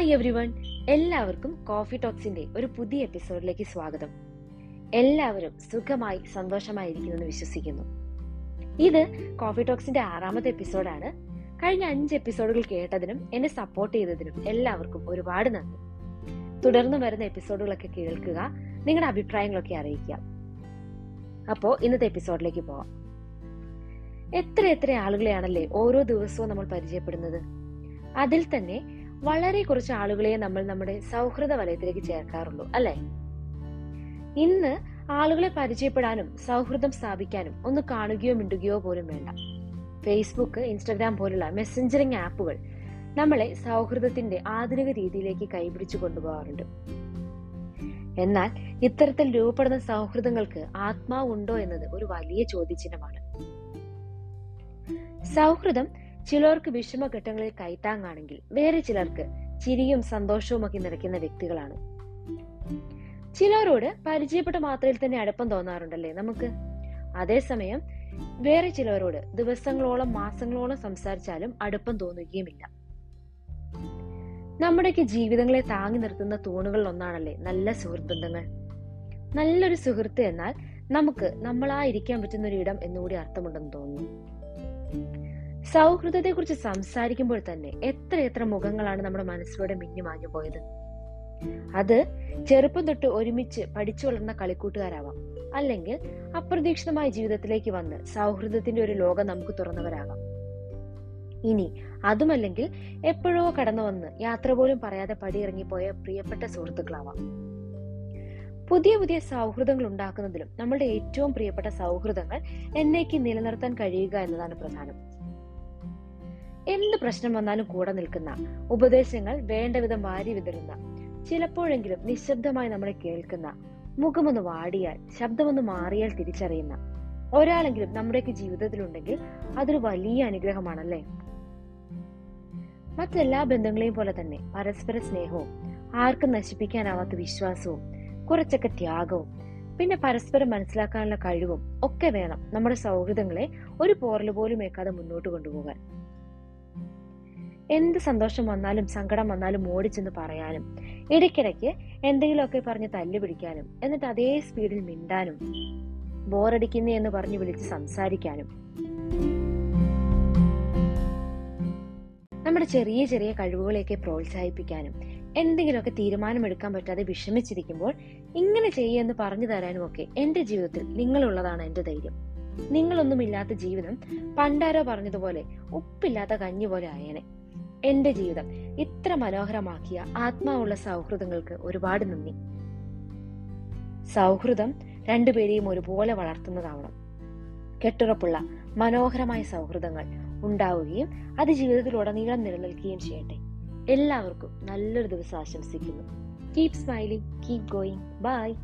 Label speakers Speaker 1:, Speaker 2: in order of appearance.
Speaker 1: Hi everyone എല്ലാവർക്കും coffee ടോക്സിന്റെ ഒരു പുതിയ എപ്പിസോഡിലേക്ക് സ്വാഗതം. എല്ലാവരും സുഖമായി സന്തോഷമായിരിക്കുമെന്ന് വിശ്വസിക്കുന്നു. ഇത് കോഫി ടോക്സിന്റെ ആറാമത്തെ എപ്പിസോഡാണ് കഴിഞ്ഞ അഞ്ച് എപ്പിസോഡുകൾ കേട്ടതിനും എന്നെ സപ്പോർട്ട് ചെയ്തതിനും എല്ലാവർക്കും ഒരുപാട് നന്ദി. തുടർന്ന് വരുന്ന എപ്പിസോഡുകളൊക്കെ കേൾക്കുക നിങ്ങളുടെ അഭിപ്രായങ്ങളൊക്കെ അറിയിക്കുക. അപ്പോ ഇന്നത്തെ എപ്പിസോഡിലേക്ക് പോവാം. എത്ര എത്ര ആളുകളെയാണല്ലേ ഓരോ ദിവസവും നമ്മൾ പരിചയപ്പെടുന്നത്? അതിൽ തന്നെ വളരെ കുറച്ച് ആളുകളെ നമ്മൾ നമ്മുടെ സൗഹൃദ വലയത്തിലേക്ക് ചേർക്കാറുള്ളൂ അല്ലെ? ഇന്ന് ആളുകളെ പരിചയപ്പെടാനും സൗഹൃദം സ്ഥാപിക്കാനും ഒന്ന് കാണുകയോ മിണ്ടുകയോ പോലും വേണ്ട. ഫേസ്ബുക്ക് ഇൻസ്റ്റഗ്രാം പോലുള്ള മെസ്സഞ്ചറിങ് ആപ്പുകൾ നമ്മളെ സൗഹൃദത്തിന്റെ ആധുനിക രീതിയിലേക്ക് കൈപിടിച്ചു കൊണ്ടുപോകാറുണ്ട്. എന്നാൽ ഇത്തരത്തിൽ രൂപപ്പെടുന്ന സൗഹൃദങ്ങൾക്ക് ആത്മാവുണ്ടോ എന്നത് ഒരു വലിയ ചോദ്യചിഹ്നമാണ്. സൗഹൃദം ചിലർക്ക് വിഷമഘട്ടങ്ങളിൽ കൈത്താങ്ങാണെങ്കിൽ വേറെ ചിലർക്ക് ചിരിയും സന്തോഷവും ഒക്കെ നിറയ്ക്കുന്ന വ്യക്തികളാണ്. ചിലരോട് പരിചയപ്പെട്ട മാത്രയിൽ തന്നെ അടുപ്പം തോന്നാറുണ്ടല്ലേ നമുക്ക്? അതേസമയം വേറെ ചിലവരോട് ദിവസങ്ങളോളം മാസങ്ങളോളം സംസാരിച്ചാലും അടുപ്പം തോന്നുകയുമില്ല. നമ്മുടെയൊക്കെ ജീവിതങ്ങളെ താങ്ങി നിർത്തുന്ന തൂണുകളിൽ ഒന്നാണല്ലേ നല്ല സുഹൃത്ത് ബന്ധങ്ങൾ നല്ലൊരു സുഹൃത്ത് എന്നാൽ നമുക്ക് നമ്മളായിരിക്കാൻ പറ്റുന്ന ഒരു ഇടം എന്നുകൂടി അർത്ഥമുണ്ടെന്ന് തോന്നുന്നു. സൗഹൃദത്തെ കുറിച്ച് സംസാരിക്കുമ്പോൾ തന്നെ എത്രയെത്ര എത്ര മുഖങ്ങളാണ് നമ്മുടെ മനസ്സിലൂടെ മിന്നിമാഞ്ഞു പോയത്. അത് ചെറുപ്പം തൊട്ട് ഒരുമിച്ച് പഠിച്ചു വളർന്ന കളിക്കൂട്ടുകാരാവാം. അല്ലെങ്കിൽ അപ്രതീക്ഷിതമായ ജീവിതത്തിലേക്ക് വന്ന് സൗഹൃദത്തിന്റെ ഒരു ലോകം നമുക്ക് തുറന്നവരാകാം. ഇനി അതുമല്ലെങ്കിൽ എപ്പോഴോ കടന്നു വന്ന് യാത്ര പോലും പറയാതെ പടിയിറങ്ങിപ്പോയ പ്രിയപ്പെട്ട സുഹൃത്തുക്കളാവാം. പുതിയ പുതിയ സൗഹൃദങ്ങൾ ഉണ്ടാക്കുന്നതിലും നമ്മളുടെ ഏറ്റവും പ്രിയപ്പെട്ട സൗഹൃദങ്ങൾ എന്നേക്ക് നിലനിർത്താൻ കഴിയുക എന്നതാണ് പ്രധാനം. എന്ത് പ്രശ്നം വന്നാലും കൂടെ നിൽക്കുന്ന ഉപദേശങ്ങൾ വേണ്ട വിധം വാരി വിതറുന്ന ചിലപ്പോഴെങ്കിലും നിശബ്ദമായി നമ്മളെ കേൾക്കുന്ന മുഖമൊന്ന് വാടിയാൽ ശബ്ദമൊന്ന് മാറിയാൽ തിരിച്ചറിയുന്ന ഒരാളെങ്കിലും നമ്മുടെയൊക്കെ ജീവിതത്തിലുണ്ടെങ്കിൽ അതൊരു വലിയ അനുഗ്രഹമാണല്ലേ? മറ്റെല്ലാ ബന്ധങ്ങളെയും പോലെ തന്നെ പരസ്പര സ്നേഹവും ആർക്കും നശിപ്പിക്കാനാവാത്ത വിശ്വാസവും കുറച്ചൊക്കെ ത്യാഗവും പിന്നെ പരസ്പരം മനസ്സിലാക്കാനുള്ള കഴിവും ഒക്കെ വേണം നമ്മുടെ സൗഹൃദങ്ങളെ ഒരു പോറൽ പോലും ഏക്കാതെ മുന്നോട്ട് കൊണ്ടുപോകാൻ. എന്ത് സന്തോഷം വന്നാലും സങ്കടം വന്നാലും ഓടിച്ചെന്ന് പറയാനും ഇടയ്ക്കിടയ്ക്ക് എന്തെങ്കിലുമൊക്കെ പറഞ്ഞ് തല്ലു പിടിക്കാനും എന്നിട്ട് അതേ സ്പീഡിൽ മിണ്ടാനും ബോറടിക്കുന്നേ എന്ന് പറഞ്ഞു വിളിച്ച് സംസാരിക്കാനും. നമ്മുടെ ചെറിയ ചെറിയ കഴിവുകളെയൊക്കെ പ്രോത്സാഹിപ്പിക്കാനും എന്തെങ്കിലുമൊക്കെ തീരുമാനമെടുക്കാൻ പറ്റാതെ വിഷമിച്ചിരിക്കുമ്പോൾ ഇങ്ങനെ ചെയ്യുമെന്ന് പറഞ്ഞു തരാനും ഒക്കെ എന്റെ ജീവിതത്തിൽ നിങ്ങളുള്ളതാണ് എന്റെ ധൈര്യം. നിങ്ങളൊന്നുമില്ലാത്ത ജീവിതം പണ്ടാരോ പറഞ്ഞതുപോലെ ഉപ്പില്ലാത്ത കഞ്ഞി പോലെ ആയേനെ. എന്റെ ജീവിതം. ഇത്ര മനോഹരമാക്കിയ ആത്മാവുള്ള സൗഹൃദങ്ങൾക്ക് ഒരുപാട് നന്ദി. സൗഹൃദം രണ്ടുപേരെയും ഒരുപോലെ വളർത്തുന്നതാവണം. കെട്ടുറപ്പുള്ള മനോഹരമായ സൗഹൃദങ്ങൾ ഉണ്ടാവുകയും അത് ജീവിതത്തിലുടനീളം നിലനിൽക്കുകയും ചെയ്യട്ടെ. എല്ലാവർക്കും നല്ലൊരു ദിവസം ആശംസിക്കുന്നു. Keep smiling keep going bye